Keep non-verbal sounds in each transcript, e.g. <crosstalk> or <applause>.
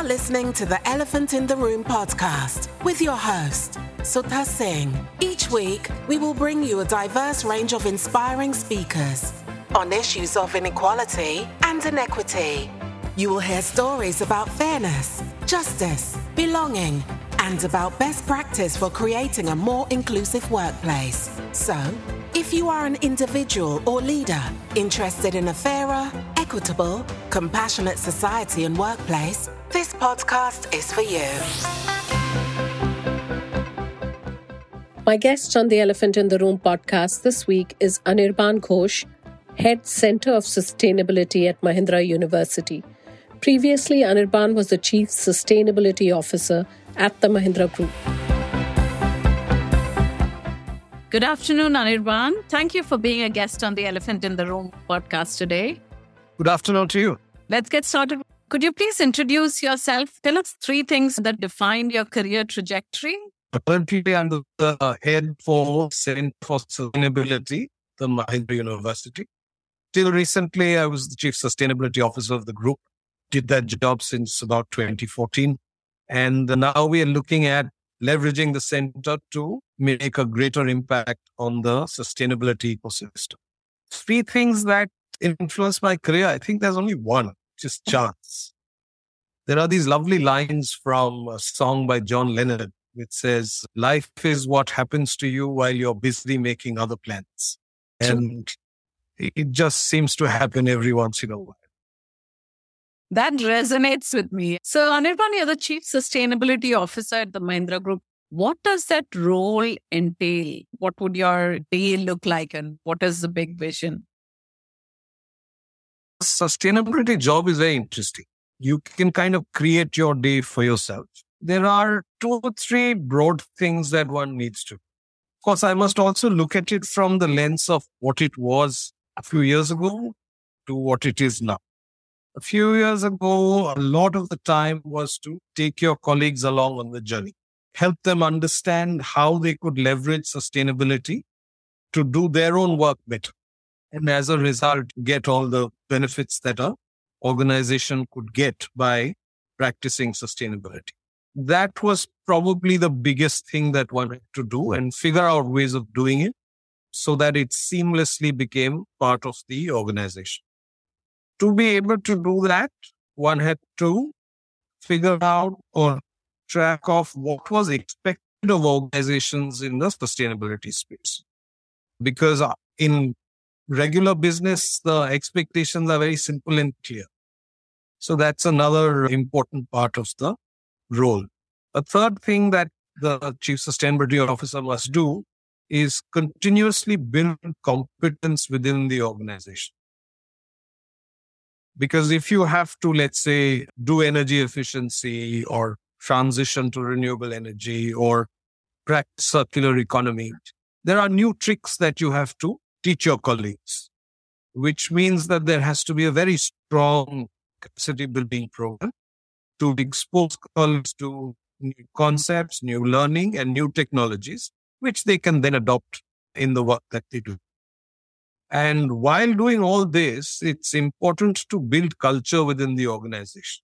are listening to the Elephant in the Room podcast with your host, Sudha Singh. Each week, we will bring you a diverse range of inspiring speakers on issues of inequality and inequity. You will hear stories about fairness, justice, belonging, and about best practice for creating a more inclusive workplace. So, if you are an individual or leader interested in a fairer, equitable, compassionate society and workplace, this podcast is for you. My guest on the Elephant in the Room podcast this week is Anirban Ghosh, Head Center of Sustainability at Mahindra University. Previously, Anirban was the Chief Sustainability Officer at the Mahindra Group. Good afternoon, Anirban. Thank you for being a guest on the Elephant in the Room podcast today. Good afternoon to you. Let's get started. Could you please introduce yourself? Tell us three things that defined your career trajectory. Currently, I'm the uh, head for Center for Sustainability, the Mahindra University. Till recently, I was the chief sustainability officer of the group. Did that job since about 2014. And now we are looking at leveraging the center to make a greater impact on the sustainability ecosystem. Three things that influenced my career, I think there's only one, just chance. There are these lovely lines from a song by John Lennon, which says, Life is what happens to you while you're busy making other plans. And it just seems to happen every once in a while. That resonates with me. So, Anirban, you're the Chief Sustainability Officer at the Mahindra Group. What does that role entail? What would your day look like and what is the big vision? Sustainability job is very interesting. You can kind of create your day for yourself. There are two or three broad things that one needs to. Of course, I must also look at it from the lens of what it was a few years ago to what it is now. A few years ago, a lot of the time was to take your colleagues along on the journey, help them understand how they could leverage sustainability to do their own work better. And as a result, get all the benefits that a organization could get by practicing sustainability. That was probably the biggest thing that one had to do and figure out ways of doing it so that it seamlessly became part of the organization to be able to do that, one had to figure out or track of what was expected of organizations in the sustainability space. Because uh, in regular business, the expectations are very simple and clear. So that's another important part of the role. A third thing that the chief sustainability officer must do is continuously build competence within the organization. Because if you have to, let's say, do energy efficiency or transition to renewable energy or practice circular economy, there are new tricks that you have to teach your colleagues, which means that there has to be a very strong capacity building program to expose colleagues to new concepts, new learning, and new technologies, which they can then adopt in the work that they do. And while doing all this, it's important to build culture within the organization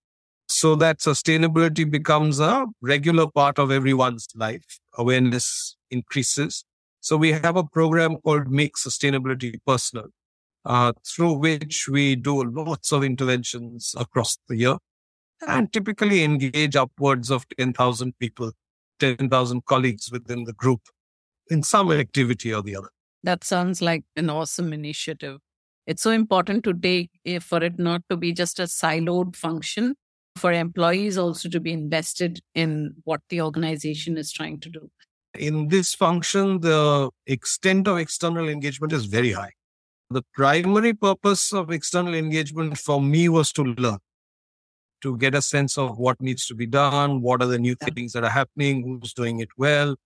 so that sustainability becomes a regular part of everyone's life. Awareness increases. So we have a program called Make Sustainability Personal, uh, through which we do lots of interventions across the year and typically engage upwards of 10,000 people, 10,000 colleagues within the group in some activity or the other. That sounds like an awesome initiative. It's so important to take eh, for it not to be just a siloed function, for employees also to be invested in what the organization is trying to do. In this function, the extent of external engagement is very high. The primary purpose of external engagement for me was to learn, to get a sense of what needs to be done, what are the new things that are happening, who's doing it well,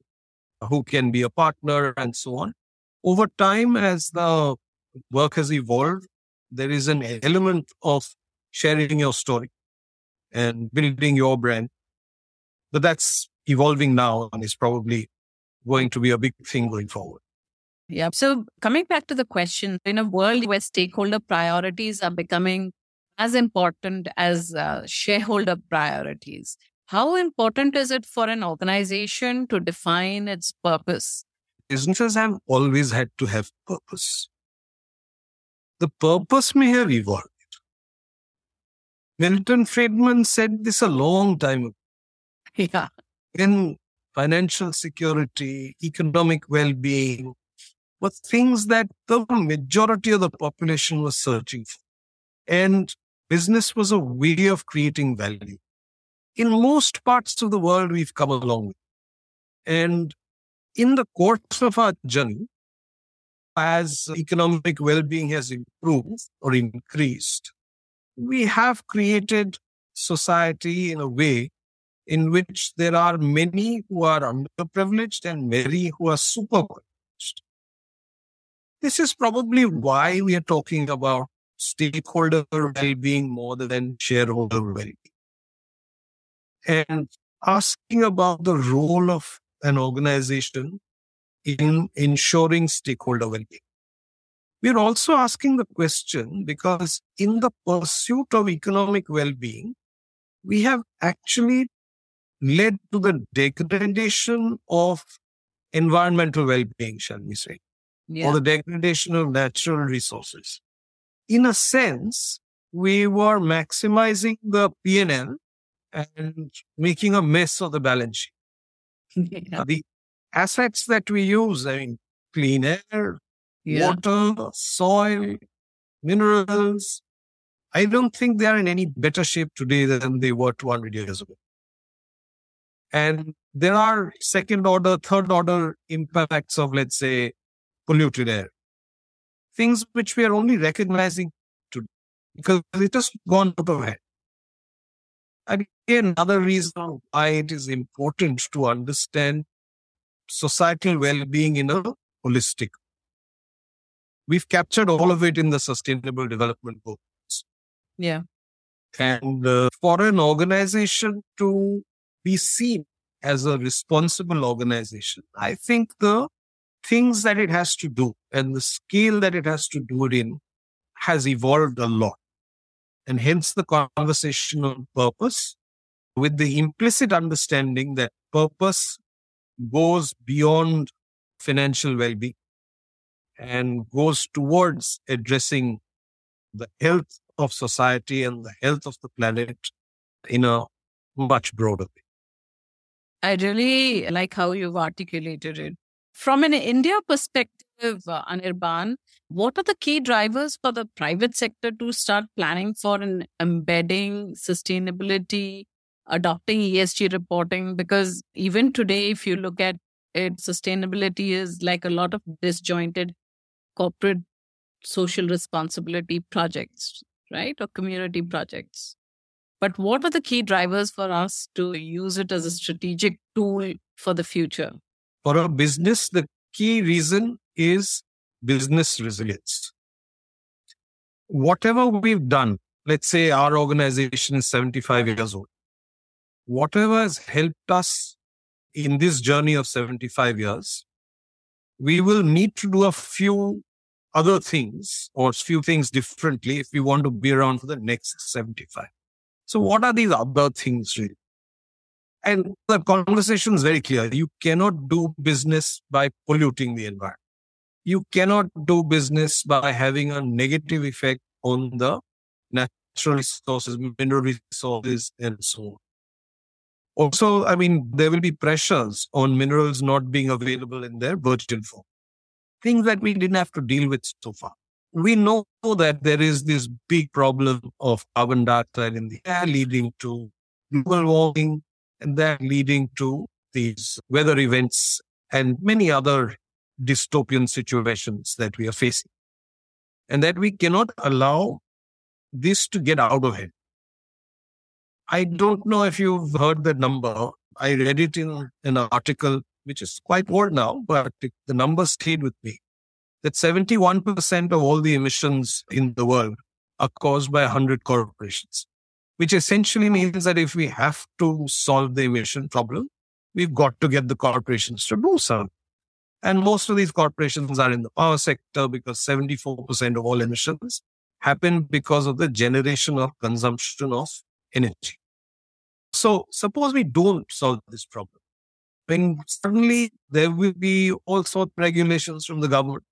who can be a partner, and so on over time, as the work has evolved, there is an element of sharing your story and building your brand. But that's evolving now and is probably going to be a big thing going forward. Yeah. So coming back to the question, in a world where stakeholder priorities are becoming as important as uh, shareholder priorities. How important is it for an organization to define its purpose? Businesses have always had to have purpose. The purpose may have evolved. Milton Friedman said this a long time ago. <laughs> Yeah. In financial security, economic well being, were things that the majority of the population was searching for. And business was a way of creating value. In most parts of the world, we've come along. And in the course of our journey, as economic well being has improved or increased, we have created society in a way in which there are many who are underprivileged and many who are superprivileged. This is probably why we are talking about stakeholder well-being more than shareholder well-being. And asking about the role of an organization in ensuring stakeholder well-being. We're also asking the question because in the pursuit of economic well-being, we have actually led to the degradation of environmental well-being, shall we say, yeah. or the degradation of natural resources. In a sense, we were maximizing the P&L and making a mess of the balance sheet. <laughs> Yeah. The assets that we use, I mean, clean air, yeah. water, soil, minerals, I don't think they are in any better shape today than they were 200 years ago. And there are second order, third order impacts of, let's say, polluted air. Things which we are only recognizing today because it has gone out of hand. And again, another reason why it is important to understand societal well-being in a holistic. We've captured all of it in the Sustainable Development Goals. Yeah. And uh, for an organization to be seen as a responsible organization, I think the things that it has to do and the scale that it has to do it in has evolved a lot. And hence the conversation on purpose with the implicit understanding that purpose goes beyond financial well-being and goes towards addressing the health of society and the health of the planet in a much broader way. I really like how you've articulated it. From an India perspective, uh, Anirban, what are the key drivers for the private sector to start planning for an embedding sustainability adopting ESG reporting because even today, if you look at it, sustainability is like a lot of disjointed corporate social responsibility projects, right? Or community projects. But what are the key drivers for us to use it as a strategic tool for the future? For our business, the key reason is business resilience. Whatever we've done, let's say our organization is 75 years old whatever has helped us in this journey of 75 years, we will need to do a few other things or a few things differently if we want to be around for the next 75. So what are these other things really? And the conversation is very clear. You cannot do business by polluting the environment. You cannot do business by having a negative effect on the natural resources, mineral resources, and so on. Also, I mean, there will be pressures on minerals not being available in their virgin form. Things that we didn't have to deal with so far. We know that there is this big problem of carbon dioxide in the air leading to global warming and that leading to these weather events and many other dystopian situations that we are facing. And that we cannot allow this to get out of hand. I don't know if you've heard the number. I read it in an article, which is quite old now, but the number stayed with me that 71% of all the emissions in the world are caused by 100 corporations, which essentially means that if we have to solve the emission problem, we've got to get the corporations to do so. And most of these corporations are in the power sector because 74% of all emissions happen because of the generation or consumption of energy. So suppose we don't solve this problem. Then suddenly there will be all sorts of regulations from the government.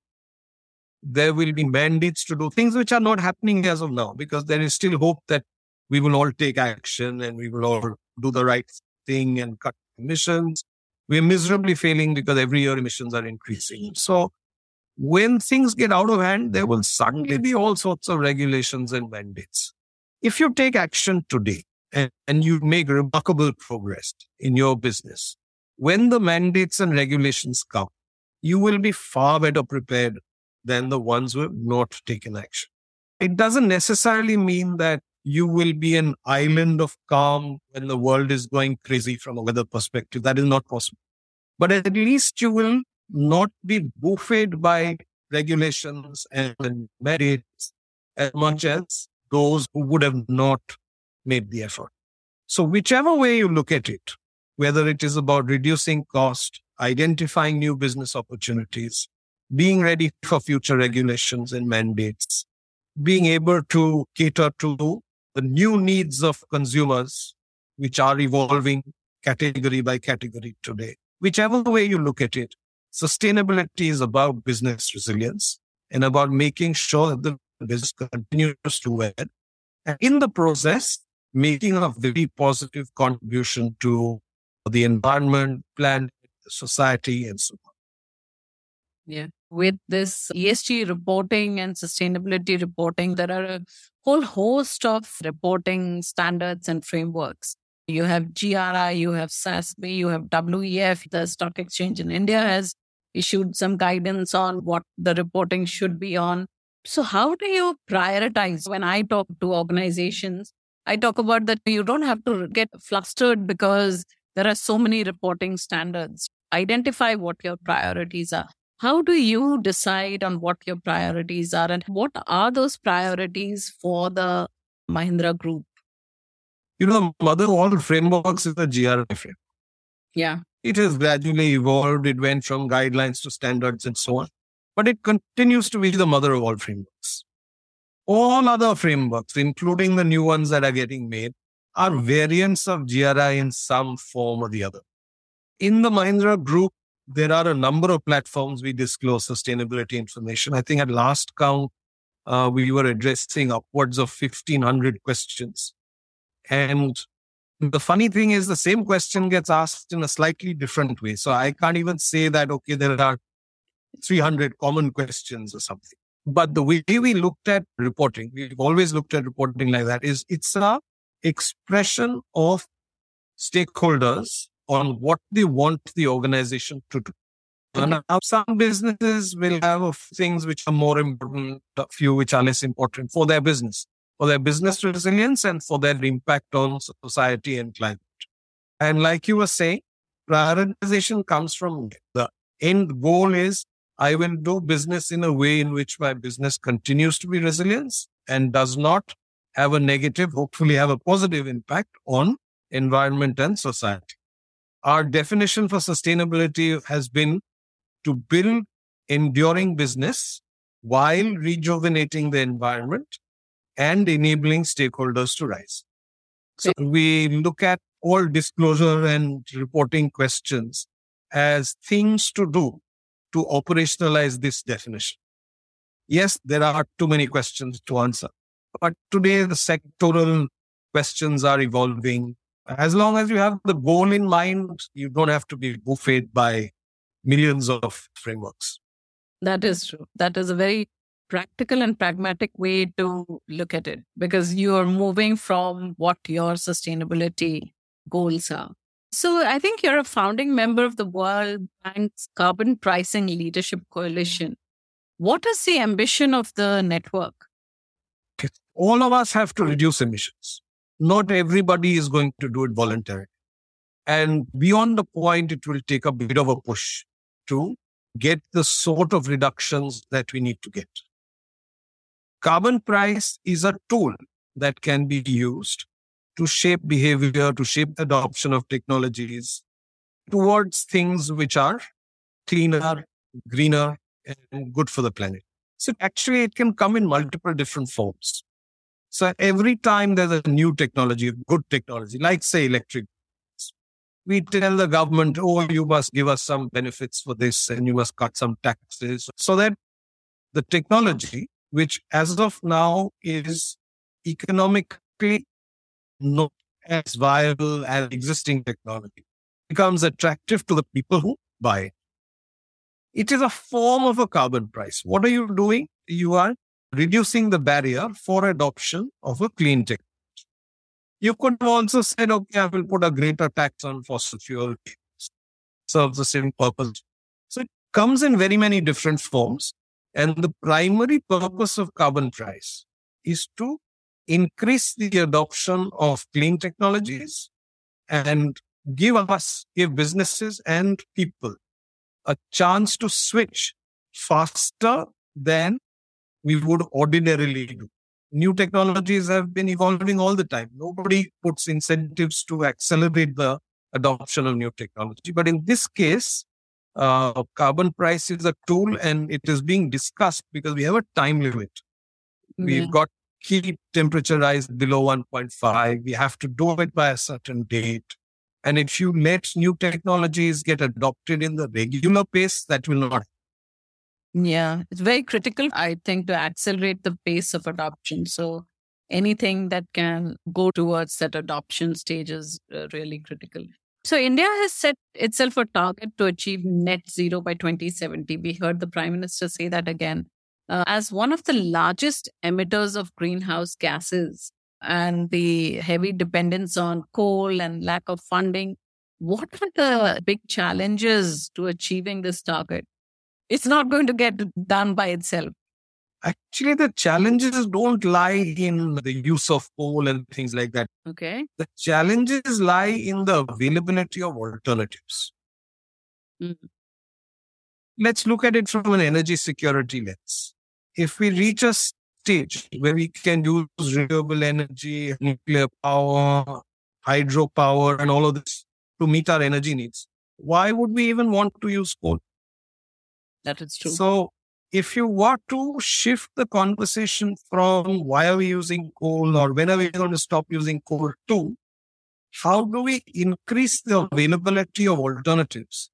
There will be mandates to do things which are not happening as of now because there is still hope that we will all take action and we will all do the right thing and cut emissions. We're miserably failing because every year emissions are increasing. So when things get out of hand, there will suddenly be all sorts of regulations and mandates. If you take action today and, and you make remarkable progress in your business, when the mandates and regulations come, you will be far better prepared than the ones who have not taken action. It doesn't necessarily mean that you will be an island of calm when the world is going crazy from a weather perspective. That is not possible. But at least you will not be buffeted by regulations and merits as much as those who would have not made the effort. So whichever way you look at it, whether it is about reducing cost, identifying new business opportunities, being ready for future regulations and mandates, being able to cater to the new needs of consumers, which are evolving category by category today. Whichever way you look at it, Sustainability is about business resilience and about making sure that the business continues to well. And in the process, making a very positive contribution to the environment, planet, society, and so on. Yeah. With this ESG reporting and sustainability reporting, there are a whole host of reporting standards and frameworks. You have GRI, you have SASB, you have WEF. The stock exchange in India has issued some guidance on what the reporting should be on. So, how do you prioritize? When I talk to organizations, I talk about that you don't have to get flustered because there are so many reporting standards. Identify what your priorities are. How do you decide on what your priorities are and what are those priorities for the Mahindra Group? You know, mother of all frameworks is the GRI framework. Yeah. It has gradually evolved. It went from guidelines to standards and so on. But it continues to be the mother of all frameworks. All other frameworks, including the new ones that are getting made, are variants of GRI in some form or the other. In the Mahindra group, there are a number of platforms we disclose sustainability information. I think at last count, uh, we were addressing upwards of 1500 questions. And the funny thing is the same question gets asked in a slightly different way. So I can't even say that, okay, there are 300 common questions or something. But the way we looked at reporting, we've always looked at reporting like that is it's a expression of stakeholders on what they want the organization to do. Mm-hmm. And now some businesses will have things which are more important, a few which are less important for their business, for their business resilience and for their impact on society and climate. And like you were saying, prioritization comes from the end goal is I will do business in a way in which my business continues to be resilient and does not have a negative, hopefully have a positive impact on environment and society. Our definition for sustainability has been to build enduring business while rejuvenating the environment and enabling stakeholders to rise. So we look at all disclosure and reporting questions as things to do to operationalize this definition. Yes, there are too many questions to answer, but today the sectoral questions are evolving. As long as you have the goal in mind, you don't have to be buffeted by millions of frameworks. That is true. That is a very practical and pragmatic way to look at it because you are moving from what your sustainability goals are. So I think you're a founding member of the World Bank's Carbon Pricing Leadership Coalition. What is the ambition of the network? All of us have to reduce emissions. Not everybody is going to do it voluntarily. And beyond the point, it will take a bit of a push to get the sort of reductions that we need to get. Carbon price is a tool that can be used to shape behavior, to shape adoption of technologies towards things which are cleaner, greener, and good for the planet. So actually, it can come in multiple different forms. So every time there's a new technology, a good technology, like say electric, we tell the government, oh, you must give us some benefits for this and you must cut some taxes so that the technology, which as of now is economically not as viable as existing technology, becomes attractive to the people who buy it. It is a form of a carbon price. What are you doing? You are reducing the barrier for adoption of a clean tech. You could also say, okay, I will put a greater tax on fossil fuel, serves the same purpose. So it comes in very many different forms. And the primary purpose of carbon price is to increase the adoption of clean technologies and give us, give businesses and people a chance to switch faster than we would ordinarily do. New technologies have been evolving all the time. Nobody puts incentives to accelerate the adoption of new technology. But in this case, uh, carbon price is a tool and it is being discussed because we have a time limit. We've got keep temperature rise below 1.5. We have to do it by a certain date. And if you let new technologies get adopted in the regular pace, that will not. Yeah, it's very critical, I think, to accelerate the pace of adoption. So anything that can go towards that adoption stage is uh, really critical. So India has set itself a target to achieve net zero by 2070. We heard the Prime Minister say that again. Uh, as one of the largest emitters of greenhouse gases, and the heavy dependence on coal and lack of funding. What are the big challenges to achieving this target? It's not going to get done by itself. Actually, the challenges don't lie in the use of coal and things like that. Okay. The challenges lie in the availability of alternatives. Mm-hmm. Let's look at it from an energy security lens. If we reach a stage where we can use renewable energy, nuclear power, hydropower, and all of this to meet our energy needs. Why would we even want to use coal? That is true. So, if you want to shift the conversation from why are we using coal or when are we going to stop using coal to how do we increase the availability of alternatives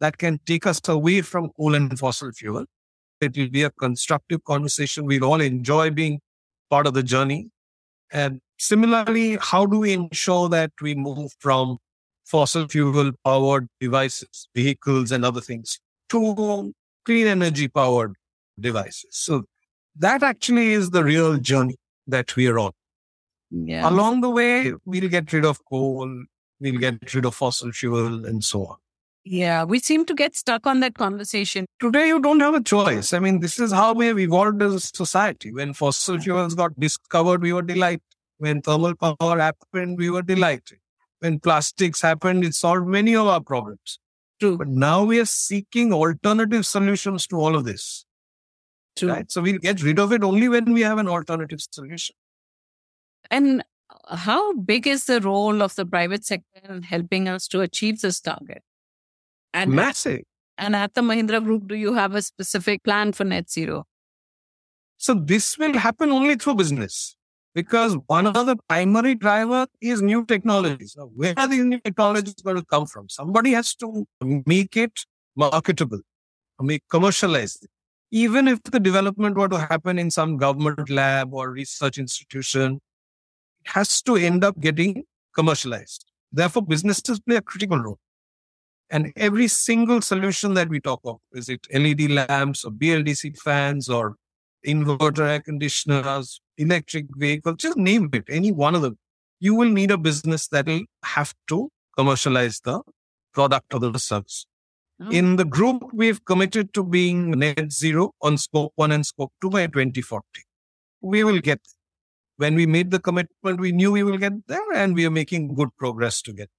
that can take us away from coal and fossil fuel it will be a constructive conversation. We'll all enjoy being part of the journey. And similarly, how do we ensure that we move from fossil fuel powered devices, vehicles, and other things to clean energy powered devices? So that actually is the real journey that we are on. Yeah. Along the way, we'll get rid of coal, we'll get rid of fossil fuel, and so on. Yeah, we seem to get stuck on that conversation. Today, you don't have a choice. I mean, this is how we have evolved as a society. When fossil fuels got discovered, we were delighted. When thermal power happened, we were delighted. When plastics happened, it solved many of our problems. True. But now we are seeking alternative solutions to all of this. True. Right? So we'll get rid of it only when we have an alternative solution. And how big is the role of the private sector in helping us to achieve this target? And massive. And at the Mahindra Group, do you have a specific plan for net zero? So this will happen only through business because one of the primary driver is new technologies. Now, where are these new technologies going to come from? Somebody has to make it marketable, make commercialized. Even if the development were to happen in some government lab or research institution, it has to end up getting commercialized. Therefore, businesses play a critical role. And every single solution that we talk of, is it LED lamps or BLDC fans or inverter air conditioners, electric vehicles, just name it, any one of them, you will need a business that will have to commercialize the product or the service. Oh. In the group, we've committed to being net zero on scope one and scope two by 2040. We will get there. When we made the commitment, we knew we will get there and we are making good progress to get.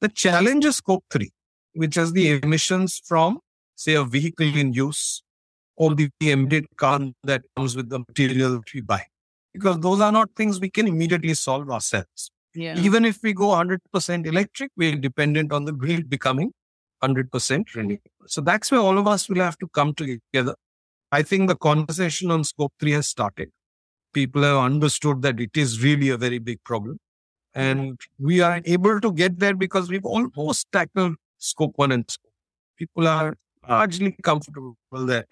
The challenge is scope three which is the emissions from, say, a vehicle in use or the embedded carbon that comes with the material that we buy. Because those are not things we can immediately solve ourselves. Yeah. Even if we go 100% electric, we're dependent on the grid becoming 100% renewable. So that's where all of us will have to come together I think the conversation on scope three has started. People have understood that it is really a very big problem. And we are able to get there because we've almost tackled scope one and scope. People are largely comfortable with that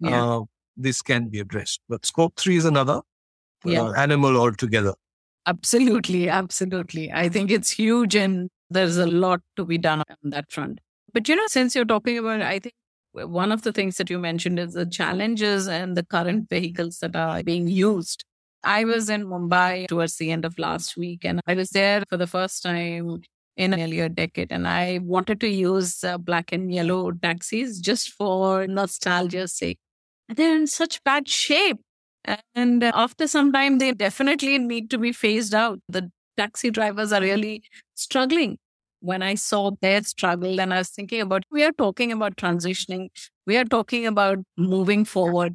yeah. uh, this can be addressed. But scope three is another yeah. uh, animal altogether. Absolutely. Absolutely. I think it's huge and there's a lot to be done on that front. But, you know, since you're talking about, I think one of the things that you mentioned is the challenges and the current vehicles that are being used. I was in Mumbai towards the end of last week and I was there for the first time in nearly a decade. And I wanted to use uh, black and yellow taxis just for nostalgia's sake. They're in such bad shape. And after some time, they definitely need to be phased out. The taxi drivers are really struggling. When I saw their struggle, and I was thinking about, we are talking about transitioning, we are talking about moving forward.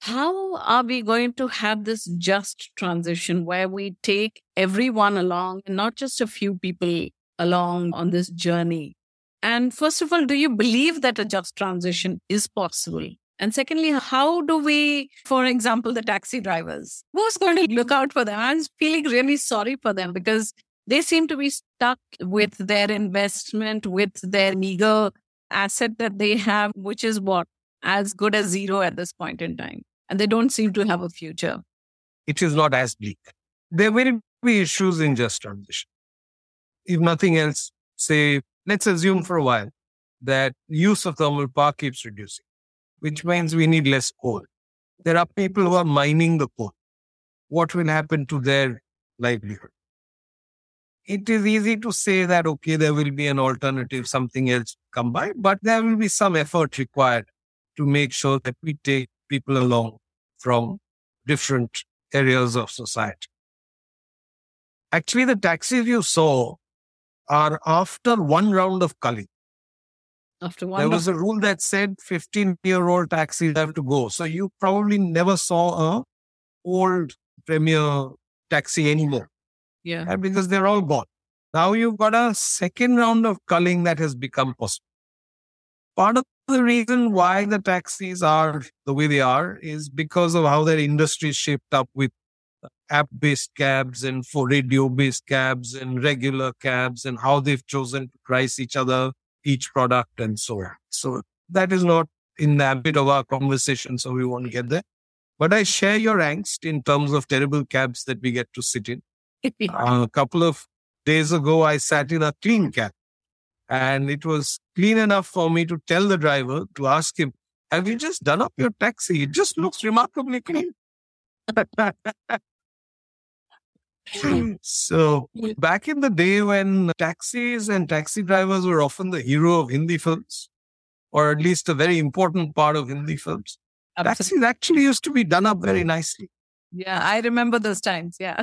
How are we going to have this just transition where we take everyone along and not just a few people along on this journey? And first of all, do you believe that a just transition is possible? And secondly, how do we, for example, the taxi drivers, who's going to look out for them? I'm feeling really sorry for them because they seem to be stuck with their investment, with their meager asset that they have, which is what? As good as zero at this point in time. And they don't seem to have a future. It is not as bleak. There will be issues in just transition. If nothing else, say, let's assume for a while that use of thermal power keeps reducing which means we need less coal. There are people who are mining the coal. What will happen to their livelihood? It is easy to say that, okay, there will be an alternative, something else come by, but there will be some effort required to make sure that we take people along from different areas of society. Actually, the taxis you saw are after one round of culling. After one, there was a rule that said 15 year old taxis have to go. So you probably never saw a old Premier taxi anymore. Yeah. Because they're all gone. Now you've got a second round of culling that has become possible. Part of the reason why the taxis are the way they are is because of how their industry is shaped up with app based cabs and for radio based cabs and regular cabs and how they've chosen to price each other each product and so on. So that is not in the ambit of our conversation, so we won't get there. But I share your angst in terms of terrible cabs that we get to sit in. <laughs> uh, a couple of days ago, I sat in a clean cab and it was clean enough for me to tell the driver to ask him, have you just done up your taxi? It just looks remarkably clean. <laughs> <laughs> so hmm. back in the day when taxis and taxi drivers were often the hero of Hindi films, or at least a very important part of Hindi films, Absolutely. taxis actually used to be done up very nicely. Yeah, I remember those times. Yeah.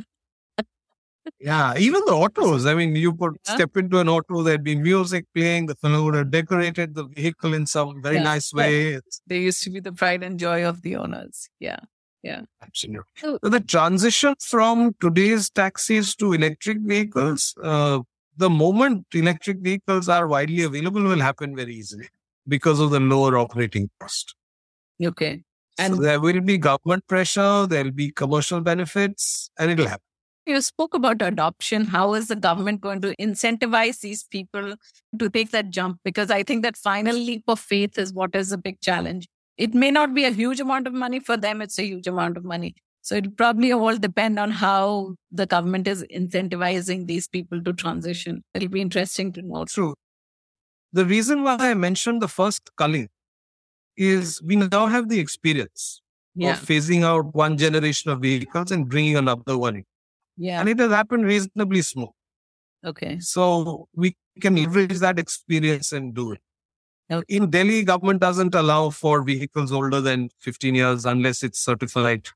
yeah, even the autos. I mean, you could yeah. step into an auto, there'd be music playing, the fellow would have decorated the vehicle in some very yeah. nice way. They used to be the pride and joy of the owners. Yeah. Yeah. Absolutely. So the transition from today's taxis to electric vehicles, uh, the moment electric vehicles are widely available will happen very easily because of the lower operating cost. Okay. And so there will be government pressure, there'll be commercial benefits, and it'll happen. You spoke about adoption. How is the government going to incentivize these people to take that jump? Because I think that final leap of faith is what is a big challenge. It may not be a huge amount of money for them, it's a huge amount of money. So it probably all depend on how the government is incentivizing these people to transition. It'll be interesting to know. True. The reason why I mentioned the first culling is we now have the experience yeah. of phasing out one generation of vehicles and bringing another one in. Yeah. And it has happened reasonably smooth. Okay. So we can leverage that experience and do it. In Delhi, government doesn't allow for vehicles older than 15 years unless it's certified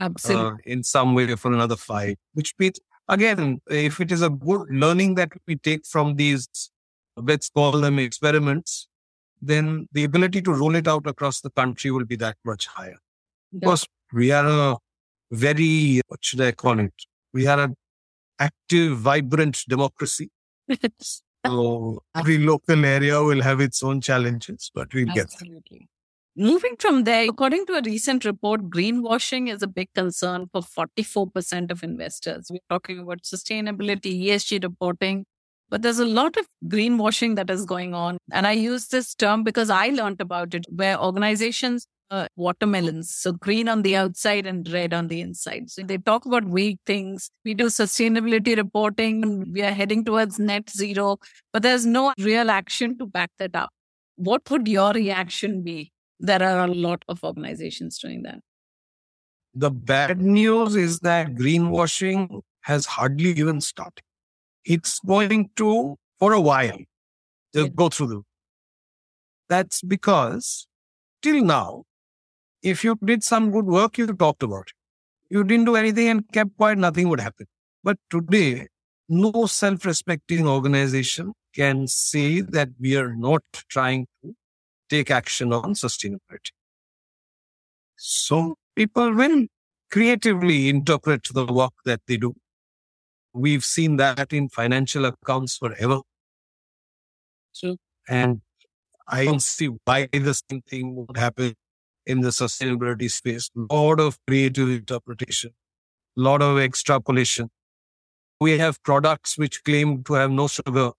Absolutely. Uh, in some way for another five, which means, again, if it is a good learning that we take from these, let's call them experiments, then the ability to roll it out across the country will be that much higher. Yeah. Because we are a very, what should I call it? We are an active, vibrant democracy. <laughs> So every local area will have its own challenges, but we'll Absolutely. get Absolutely. Moving from there, according to a recent report, greenwashing is a big concern for 44% of investors. We're talking about sustainability, ESG reporting, but there's a lot of greenwashing that is going on. And I use this term because I learned about it, where organizations uh, watermelons. So green on the outside and red on the inside. So they talk about weak things. We do sustainability reporting. We are heading towards net zero, but there's no real action to back that up. What would your reaction be there are a lot of organizations doing that. The bad news is that greenwashing has hardly even started. It's going to, for a while, just go through the. That's because till now, if you did some good work, you talked about it. You didn't do anything and kept quiet, nothing would happen. But today, no self respecting organization can say that we are not trying to take action on sustainability. So people will creatively interpret the work that they do. We've seen that in financial accounts forever. So, and I don't see why the same thing would happen in the sustainability space. A lot of creative interpretation, a lot of extrapolation. We have products which claim to have no sugar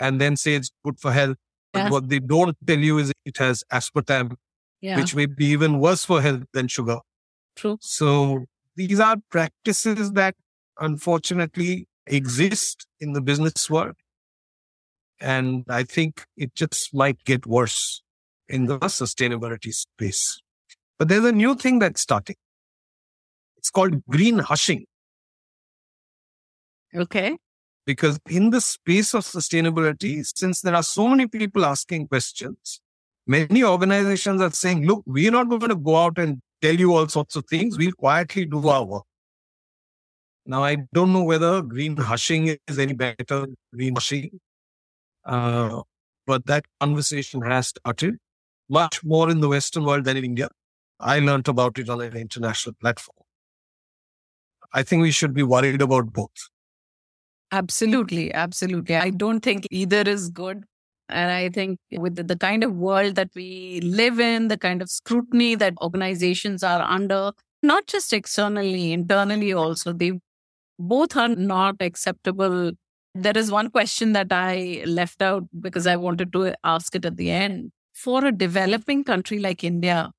and then say it's good for health. But what they don't tell you is it has aspartame, yeah. which may be even worse for health than sugar. True. So these are practices that unfortunately exist in the business world. And I think it just might get worse in the sustainability space. But there's a new thing that's starting. It's called green hushing. Okay because in the space of sustainability, since there are so many people asking questions, many organizations are saying, look, we're not going to go out and tell you all sorts of things. We'll quietly do our work. Now, I don't know whether green hushing is any better than green washing, uh, but that conversation has started much more in the Western world than in India. I learned about it on an international platform. I think we should be worried about both. Absolutely. Absolutely. I don't think either is good. And I think with the, kind of world that we live in, the kind of scrutiny that organizations are under, not just externally, internally also, they both are not acceptable. There is one question that I left out because I wanted to ask it at the end. For a developing country like India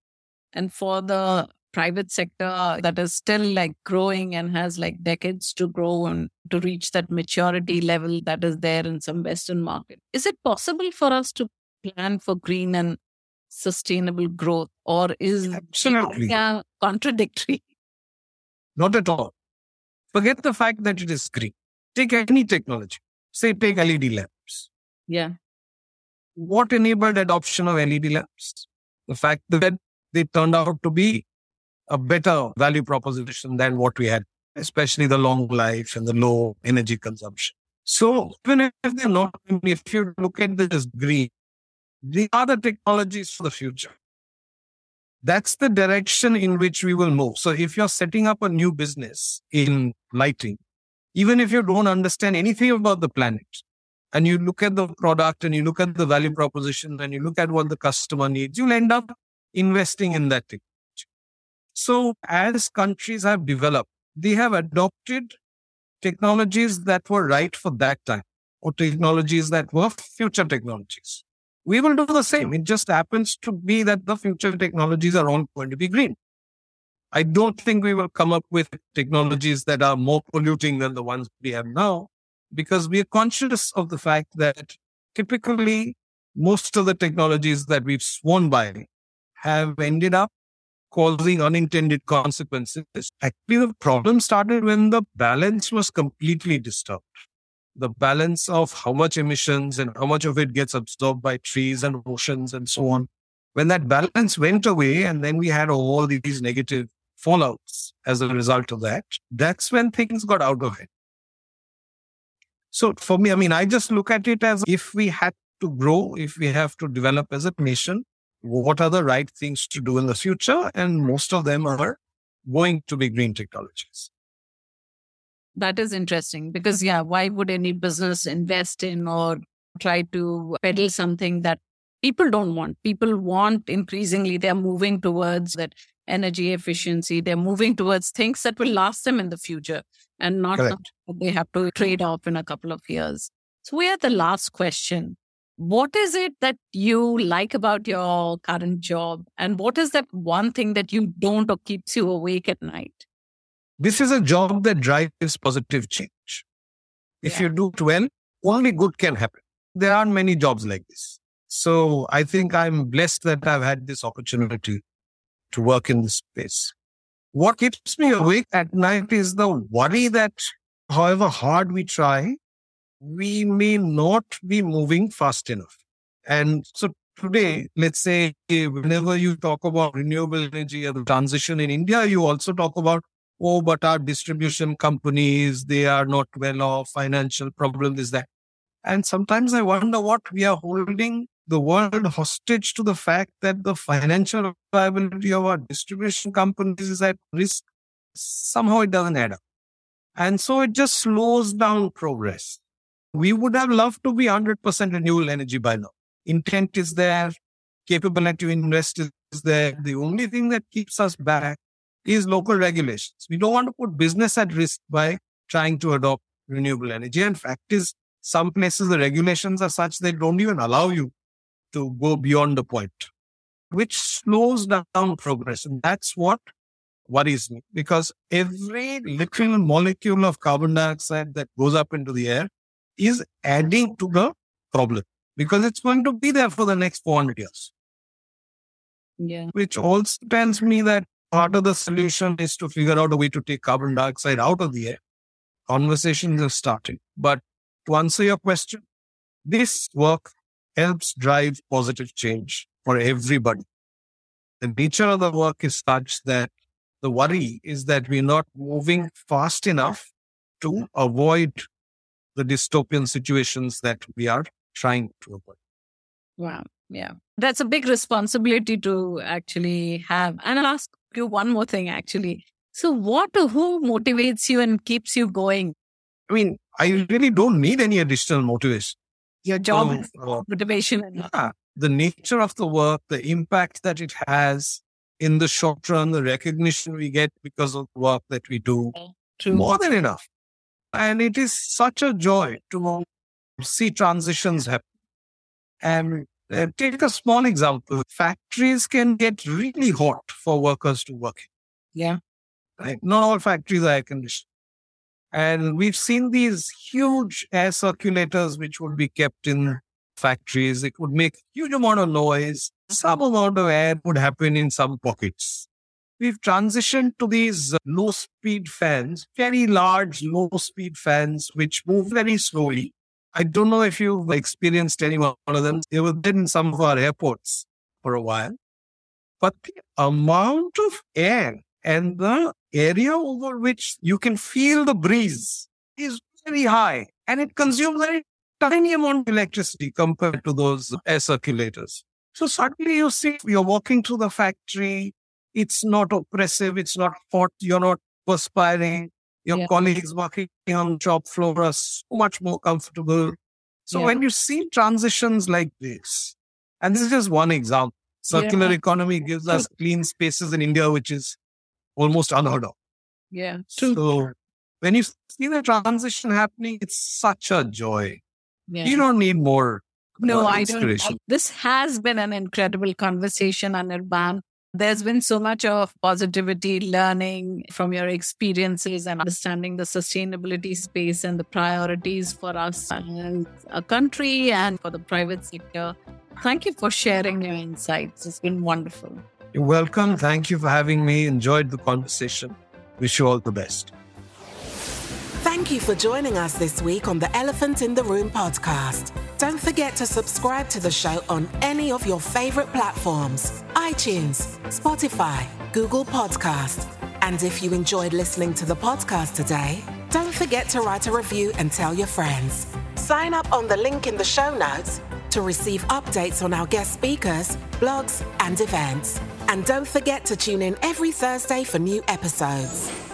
and for the private sector that is still like growing and has like decades to grow and to reach that maturity level that is there in some Western market. Is it possible for us to plan for green and sustainable growth or is absolutely contradictory? Not at all. Forget the fact that it is green. Take any technology. Say take LED lamps. Yeah. What enabled adoption of LED lamps? The fact that they turned out to be a better value proposition than what we had, especially the long life and the low energy consumption. So even if they're not, if you look at this green, the other technologies for the future. That's the direction in which we will move. So if you're setting up a new business in lighting, even if you don't understand anything about the planet, and you look at the product and you look at the value proposition and you look at what the customer needs, you'll end up investing in that thing. So as countries have developed, they have adopted technologies that were right for that time or technologies that were future technologies. We will do the same. It just happens to be that the future technologies are all going to be green. I don't think we will come up with technologies that are more polluting than the ones we have now because we are conscious of the fact that typically most of the technologies that we've sworn by have ended up causing unintended consequences. Actually, the problem started when the balance was completely disturbed. The balance of how much emissions and how much of it gets absorbed by trees and oceans and so on. When that balance went away, and then we had all these negative fallouts as a result of that, that's when things got out of hand. So for me, I mean, I just look at it as if we had to grow, if we have to develop as a nation, what are the right things to do in the future? And most of them are going to be green technologies. That is interesting because, yeah, why would any business invest in or try to peddle something that people don't want. People want increasingly, they're moving towards that energy efficiency. They're moving towards things that will last them in the future and not they have to trade off in a couple of years. So we are the last question. What is it that you like about your current job? And what is that one thing that you don't or keeps you awake at night? This is a job that drives positive change. If yeah. you do it well, only good can happen. There aren't many jobs like this. So I think I'm blessed that I've had this opportunity to work in this space. What keeps me awake at night is the worry that however hard we try, we may not be moving fast enough. And so today, let's say whenever you talk about renewable energy or the transition in India, you also talk about, oh, but our distribution companies, they are not well off, financial problem is that. And sometimes I wonder what we are holding the world hostage to the fact that the financial viability of our distribution companies is at risk. Somehow it doesn't add up. And so it just slows down progress. We would have loved to be 100% renewable energy by now. Intent is there, capability to invest is there. The only thing that keeps us back is local regulations. We don't want to put business at risk by trying to adopt renewable energy. And fact is, some places the regulations are such they don't even allow you to go beyond the point, which slows down progress. And that's what worries me because every little molecule of carbon dioxide that goes up into the air is adding to the problem because it's going to be there for the next 400 years. Yeah. Which also tells me that part of the solution is to figure out a way to take carbon dioxide out of the air. Conversations are starting. But to answer your question, this work helps drive positive change for everybody. The nature of the work is such that the worry is that we're not moving fast enough to avoid the dystopian situations that we are trying to avoid. Wow. Yeah. That's a big responsibility to actually have. And I'll ask you one more thing, actually. So, what or who motivates you and keeps you going? I mean, I really don't need any additional motivation your job oh, motivation. Yeah, the nature of the work, the impact that it has in the short run, the recognition we get because of the work that we do, True. more than enough. And it is such a joy to see transitions happen. And uh, take a small example. Factories can get really hot for workers to work in. Yeah. Right? Not all factories are air conditioned. And we've seen these huge air circulators which would be kept in factories. It would make huge amount of noise. Some amount of air would happen in some pockets. We've transitioned to these low speed fans, very large low speed fans, which move very slowly. I don't know if you've experienced any one of them. They were in some of our airports for a while. But the amount of air and the area over which you can feel the breeze is very high and it consumes very tiny amount of electricity compared to those air circulators. So suddenly you see you're walking through the factory. It's not oppressive. It's not hot. You're not perspiring. Your yeah. colleagues working on shop floor are so much more comfortable. So yeah. when you see transitions like this, and this is just one example, circular yeah. economy gives us clean spaces in India, which is almost unheard of. Yeah. So when you see the transition happening, it's such a joy. Yeah. You don't need more. No, uh, I don't. Uh, this has been an incredible conversation, Anirban. There's been so much of positivity, learning from your experiences and understanding the sustainability space and the priorities for us and a country and for the private sector. Thank you for sharing your insights. It's been wonderful. You're welcome. Thank you for having me. Enjoyed the conversation. Wish you all the best. Thank you for joining us this week on the Elephant in the Room podcast. Don't forget to subscribe to the show on any of your favorite platforms iTunes, Spotify, Google Podcast. And if you enjoyed listening to the podcast today, don't forget to write a review and tell your friends. Sign up on the link in the show notes to receive updates on our guest speakers, blogs, and events. And don't forget to tune in every Thursday for new episodes.